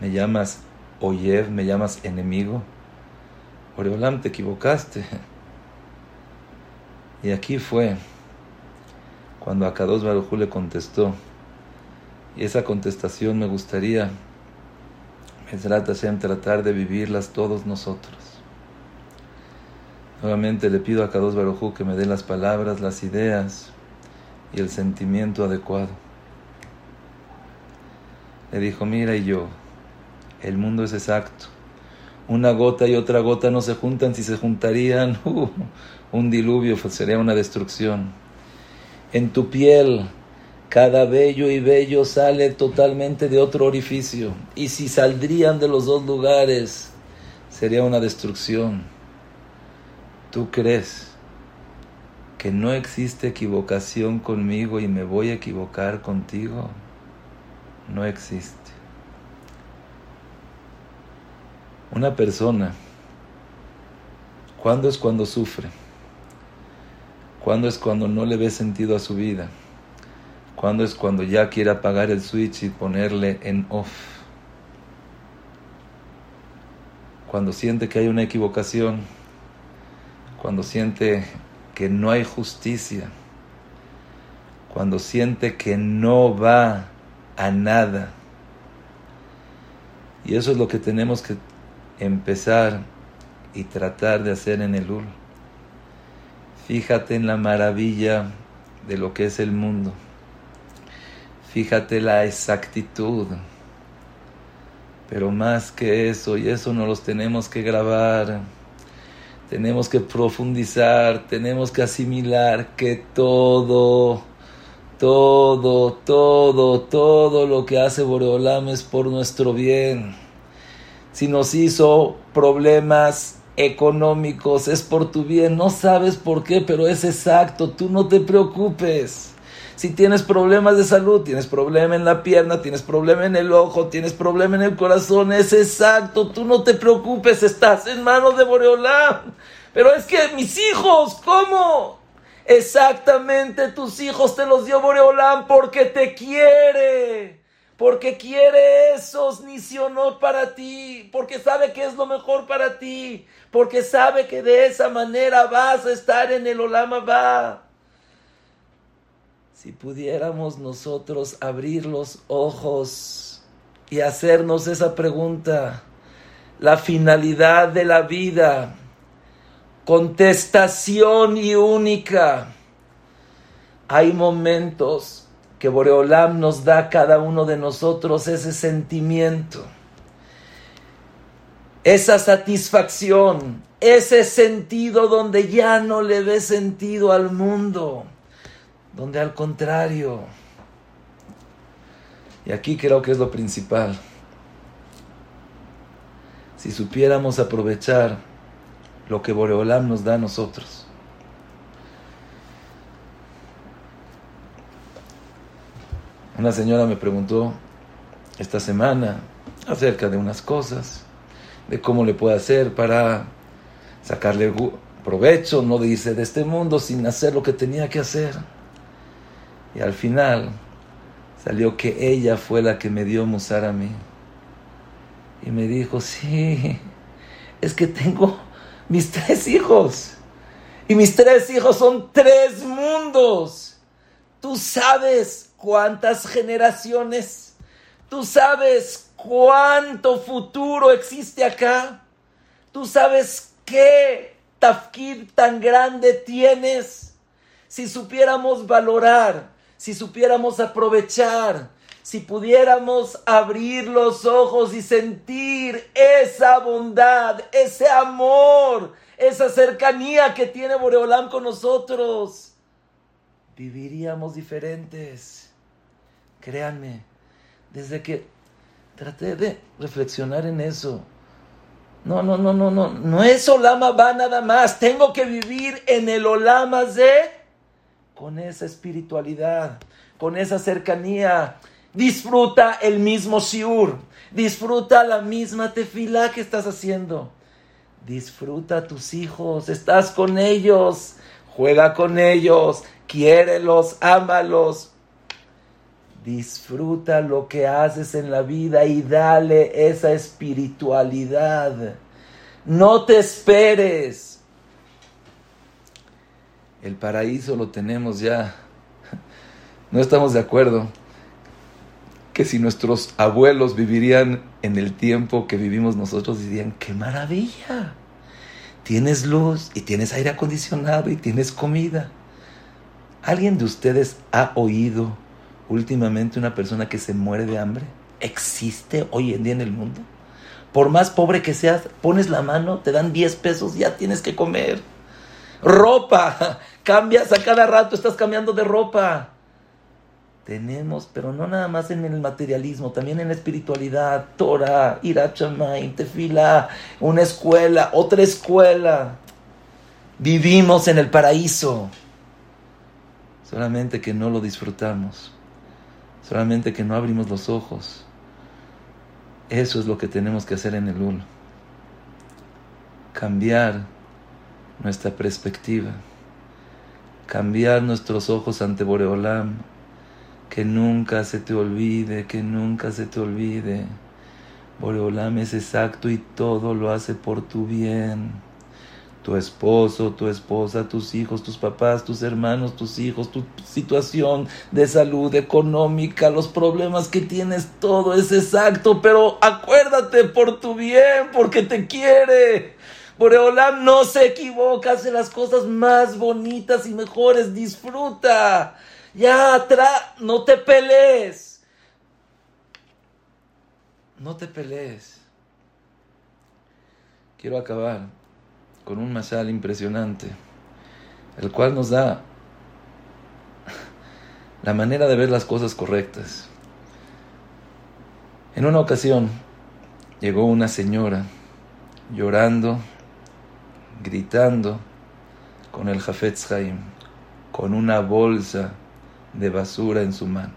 me llamas Oyev, me llamas enemigo. Boreolam, te equivocaste. Y aquí fue cuando a Kadosh Baruchu le contestó, y esa contestación me gustaría, me trata tratar de vivirlas todos nosotros. Nuevamente le pido a Kadosh Barujú que me dé las palabras, las ideas y el sentimiento adecuado. le dijo, mira y yo, el mundo es exacto. Una gota y otra gota no se juntan, si se juntarían, uh, un diluvio pues, sería una destrucción. En tu piel, cada vello y vello sale totalmente de otro orificio. Y si saldrían de los dos lugares, sería una destrucción. ¿Tú crees que no existe equivocación conmigo y me voy a equivocar contigo? No existe. Una persona, ¿cuándo es cuando sufre? ¿Cuándo es cuando no le ve sentido a su vida? ¿Cuándo es cuando ya quiere apagar el switch y ponerle en off? Cuando siente que hay una equivocación, cuando siente que no hay justicia, cuando siente que no va a nada. Y eso es lo que tenemos que empezar y tratar de hacer en el UL. Fíjate en la maravilla de lo que es el mundo. Fíjate la exactitud. Pero más que eso, y eso no los tenemos que grabar, tenemos que profundizar, tenemos que asimilar que todo, todo, todo, todo lo que hace Boreolam es por nuestro bien. Si nos hizo problemas económicos, es por tu bien. No sabes por qué, pero es exacto. Tú no te preocupes. Si tienes problemas de salud, tienes problema en la pierna, tienes problema en el ojo, tienes problema en el corazón, es exacto. Tú no te preocupes, estás en manos de Boreolán. Pero es que mis hijos, ¿cómo? Exactamente, tus hijos te los dio Boreolán porque te quiere porque quiere esos nisionot para ti, porque sabe que es lo mejor para ti, porque sabe que de esa manera vas a estar en el Olama va. Si pudiéramos nosotros abrir los ojos y hacernos esa pregunta, la finalidad de la vida, contestación y única. Hay momentos que Boreolam nos da a cada uno de nosotros ese sentimiento, esa satisfacción, ese sentido donde ya no le ve sentido al mundo, donde al contrario, y aquí creo que es lo principal, si supiéramos aprovechar lo que Boreolam nos da a nosotros, Una señora me preguntó esta semana acerca de unas cosas, de cómo le puede hacer para sacarle provecho, no dice de este mundo, sin hacer lo que tenía que hacer. Y al final salió que ella fue la que me dio musar a mí. Y me dijo, sí, es que tengo mis tres hijos. Y mis tres hijos son tres mundos. Tú sabes cuántas generaciones, tú sabes cuánto futuro existe acá, tú sabes qué tafkid tan grande tienes. Si supiéramos valorar, si supiéramos aprovechar, si pudiéramos abrir los ojos y sentir esa bondad, ese amor, esa cercanía que tiene Boreolam con nosotros, viviríamos diferentes. Créanme, desde que traté de reflexionar en eso, no, no, no, no, no, no es Olama va nada más, tengo que vivir en el Olama de con esa espiritualidad, con esa cercanía. Disfruta el mismo shiur, disfruta la misma tefila que estás haciendo. Disfruta a tus hijos, estás con ellos, juega con ellos, quiérelos, ámalos, Disfruta lo que haces en la vida y dale esa espiritualidad. No te esperes. El paraíso lo tenemos ya. No estamos de acuerdo que si nuestros abuelos vivirían en el tiempo que vivimos nosotros, dirían, qué maravilla. Tienes luz y tienes aire acondicionado y tienes comida. ¿Alguien de ustedes ha oído últimamente una persona que se muere de hambre? existe hoy en día en el mundo? Por más pobre que seas, pones la mano, te dan 10 pesos, ya tienes que comer. Ropa, cambias a cada rato, estás cambiando de ropa. Tenemos, pero no nada más en el materialismo, también en la espiritualidad, Torah, Irachamayim, Tefila, una escuela, otra escuela. Vivimos en el paraíso. Solamente que no lo disfrutamos. Solamente que no abrimos los ojos. Eso es lo que tenemos que hacer en el UL. Cambiar nuestra perspectiva. Cambiar nuestros ojos ante Boreolam que nunca se te olvide, que nunca se te olvide. Boreolam es exacto y todo lo hace por tu bien. Tu esposo, tu esposa, tus hijos, tus papás, tus hermanos, tus hijos, tu situación de salud económica, los problemas que tienes, todo es exacto, pero acuérdate por tu bien, porque te quiere. Boreolam no se equivoca, hace las cosas más bonitas y mejores, disfruta. Ya atrás, no te pelees. No te pelees. Quiero acabar con un masal impresionante, el cual nos da la manera de ver las cosas correctas. En una ocasión llegó una señora llorando, gritando con el Jafetz Haim, con una bolsa de basura en su mano.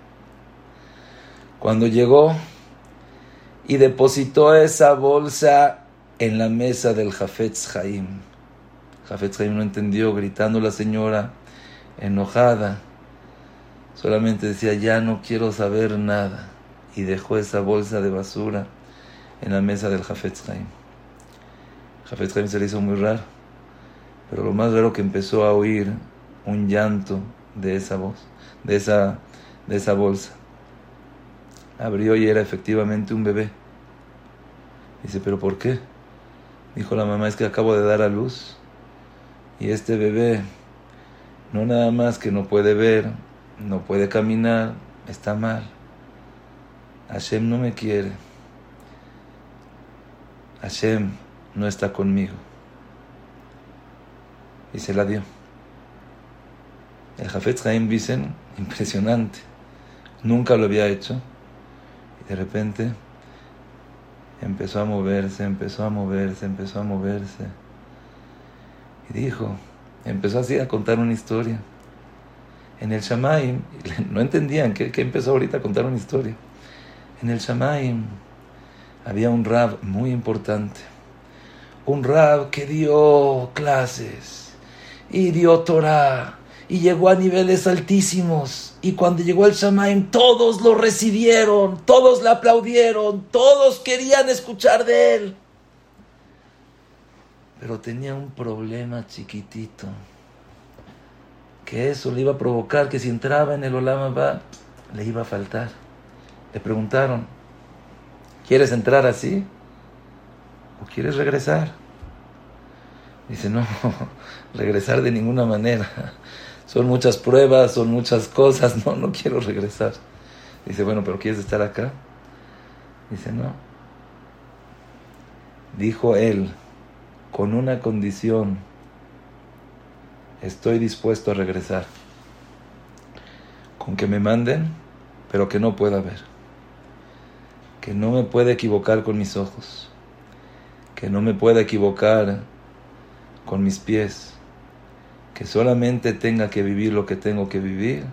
Cuando llegó y depositó esa bolsa en la mesa del Jafetz Haim. Jafetz Haim no entendió, gritando la señora, enojada. Solamente decía, ya no quiero saber nada. Y dejó esa bolsa de basura en la mesa del Jafetz Haim. Jafetz Haim se le hizo muy raro. Pero lo más raro que empezó a oír un llanto de esa voz de esa, de esa bolsa. Abrió y era efectivamente un bebé. Dice, ¿pero por qué? Dijo la mamá, es que acabo de dar a luz. Y este bebé, no nada más que no puede ver, no puede caminar, está mal. Hashem no me quiere. Hashem no está conmigo. Y se la dio. El Jafet Chaim dicen, impresionante. Nunca lo había hecho. Y de repente empezó a moverse, empezó a moverse, empezó a moverse. Y dijo, empezó así a contar una historia. En el Shamaim, no entendían que, empezó ahorita a contar una historia. En el Shamaim había un rab muy importante. Un rab que dio clases y dio Torah y llegó a niveles altísimos. Y cuando llegó el Shamaim, todos lo recibieron, todos le aplaudieron, todos querían escuchar de él. Pero tenía un problema chiquitito, que eso le iba a provocar que si entraba en el Olam le iba a faltar. Le preguntaron, ¿quieres entrar así? ¿O quieres regresar? Dice, no, regresar de ninguna manera son muchas pruebas, son muchas cosas, no, no quiero regresar. Dice, bueno, pero ¿quieres estar acá? Dice, no. Dijo él, con una condición, estoy dispuesto a regresar. Con que me manden, pero que no pueda ver. Que no me pueda equivocar con mis ojos. Que no me pueda equivocar con mis pies que solamente tenga que vivir lo que tengo que vivir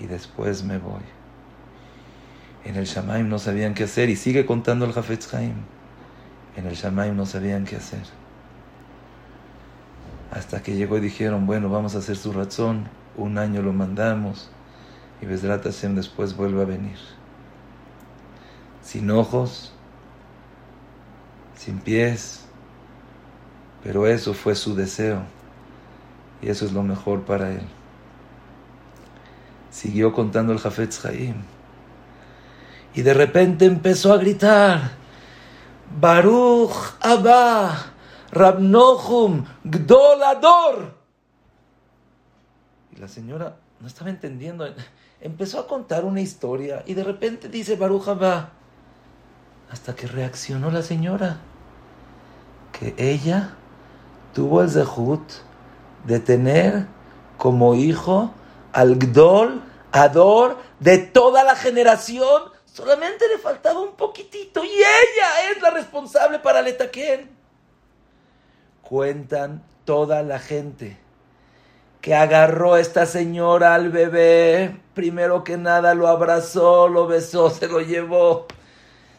y después me voy. En el Shamaim no sabían qué hacer y sigue contando el Jafetz Haim. En el Shamaim no sabían qué hacer. Hasta que llegó y dijeron, bueno, vamos a hacer su razón, un año lo mandamos y Besrat después vuelve a venir. Sin ojos, sin pies, pero eso fue su deseo y eso es lo mejor para él. Siguió contando el Jafetz Haim. Y de repente empezó a gritar: Baruch Abba, Rabnochum, Gdolador. Y la señora no estaba entendiendo. empezó a contar una historia y de repente dice Baruja va, hasta que reaccionó la señora, que ella tuvo el zehut de tener como hijo al Gdol, Ador, de toda la generación. Solamente le faltaba un poquitito y ella es la responsable para el Etaquén. Cuentan toda la gente que agarró a esta señora al bebé, primero que nada lo abrazó, lo besó, se lo llevó,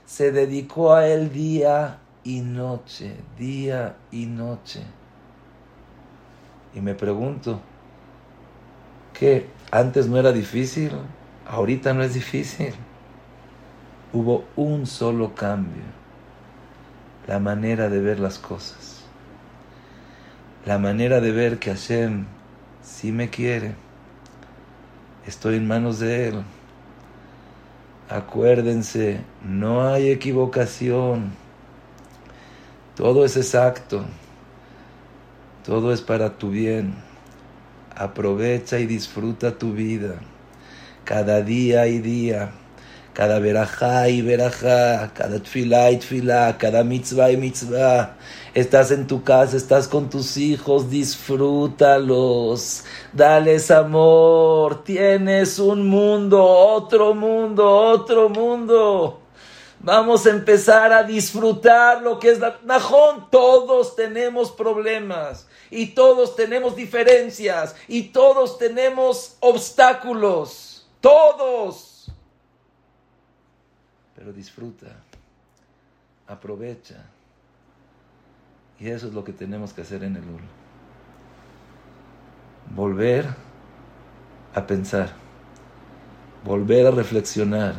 se dedicó a él día y noche, día y noche. Y me pregunto, ¿qué? ¿Antes no era difícil? Ahorita no es difícil. Hubo un solo cambio, la manera de ver las cosas, la manera de ver que Hashem sí me quiere, estoy en manos de Él. Acuérdense, no hay equivocación, todo es exacto, todo es para tu bien. Aprovecha y disfruta tu vida, cada día y día cada verajá y verajá, cada tfilá y tfilá, cada mitzvah y mitzvah. Estás en tu casa, estás con tus hijos, disfrútalos, dales amor, tienes un mundo, otro mundo, otro mundo. Vamos a empezar a disfrutar lo que es la Najón. Todos tenemos problemas y todos tenemos diferencias y todos tenemos obstáculos. Todos pero disfruta, aprovecha. Y eso es lo que tenemos que hacer en el UL. Volver a pensar, volver a reflexionar,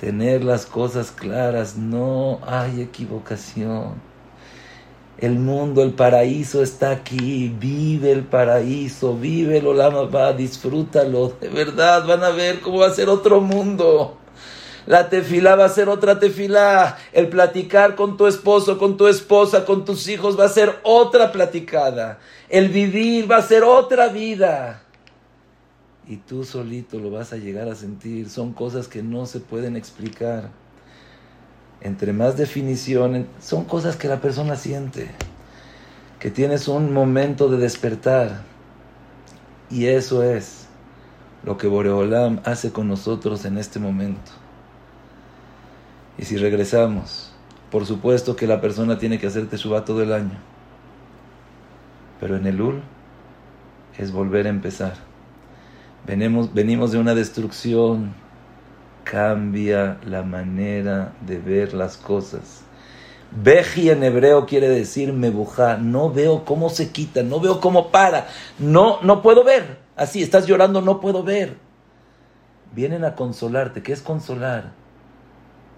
tener las cosas claras, no hay equivocación. El mundo, el paraíso está aquí, vive el paraíso, vive el Olama va, disfrútalo, de verdad, van a ver cómo va a ser otro mundo. La tefilá va a ser otra tefilá. El platicar con tu esposo, con tu esposa, con tus hijos va a ser otra platicada. El vivir va a ser otra vida. Y tú solito lo vas a llegar a sentir. Son cosas que no se pueden explicar. Entre más definición, son cosas que la persona siente. Que tienes un momento de despertar. Y eso es lo que Boreolam hace con nosotros en este momento. Y si regresamos, por supuesto que la persona tiene que hacer Teshuvah todo el año. Pero en el Ul es volver a empezar. Venimos, venimos de una destrucción. Cambia la manera de ver las cosas. Beji en hebreo quiere decir mebuja. No veo cómo se quita, no veo cómo para. No, no puedo ver. Así, estás llorando, no puedo ver. Vienen a consolarte. ¿Qué es consolar?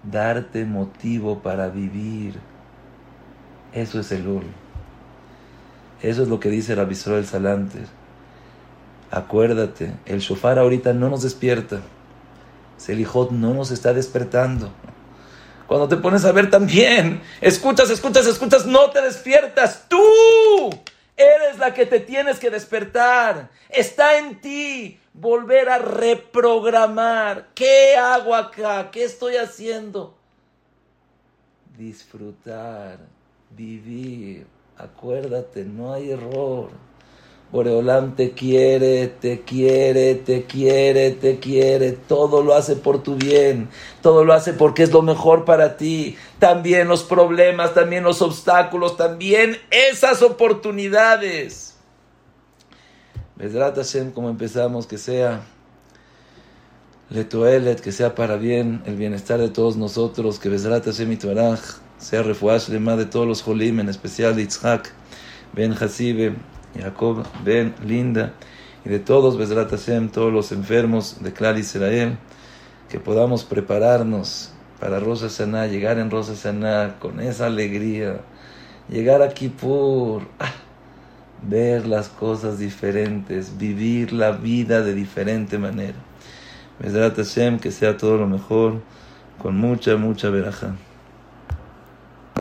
darte motivo para vivir. Eso es el Ur. Eso es lo que dice Rabbi el Salanter. Acuérdate, el shofar ahorita no nos despierta. Selijot no nos está despertando. Cuando te pones a ver también, escuchas, escuchas, escuchas, no te despiertas. Tú eres la que te tienes que despertar. Está en ti volver a reprogramar. ¿Qué hago acá? ¿Qué estoy haciendo? Disfrutar, vivir. Acuérdate, no hay error. Boreolam te quiere, te quiere, te quiere, te quiere. Todo lo hace por tu bien. Todo lo hace porque es lo mejor para ti. También los problemas, también los obstáculos, también esas oportunidades Besrat Hashem, como empezamos, que sea Letoelet, que sea para bien, el bienestar de todos nosotros, que Besrat Hashem Itbaraj sea refuash lema de todos los Jolim, en especial de Itzhak, Ben Hasibe, Jacob, Ben Linda, y de todos Besrat Hashem, todos los enfermos de Clar Israel, que podamos prepararnos para Rosa Saná, llegar en Rosa Saná con esa alegría, llegar a Kippur. ¡Ah! ver las cosas diferentes, vivir la vida de diferente manera. Mesrat Hashem, que sea todo lo mejor, con mucha, mucha veraja.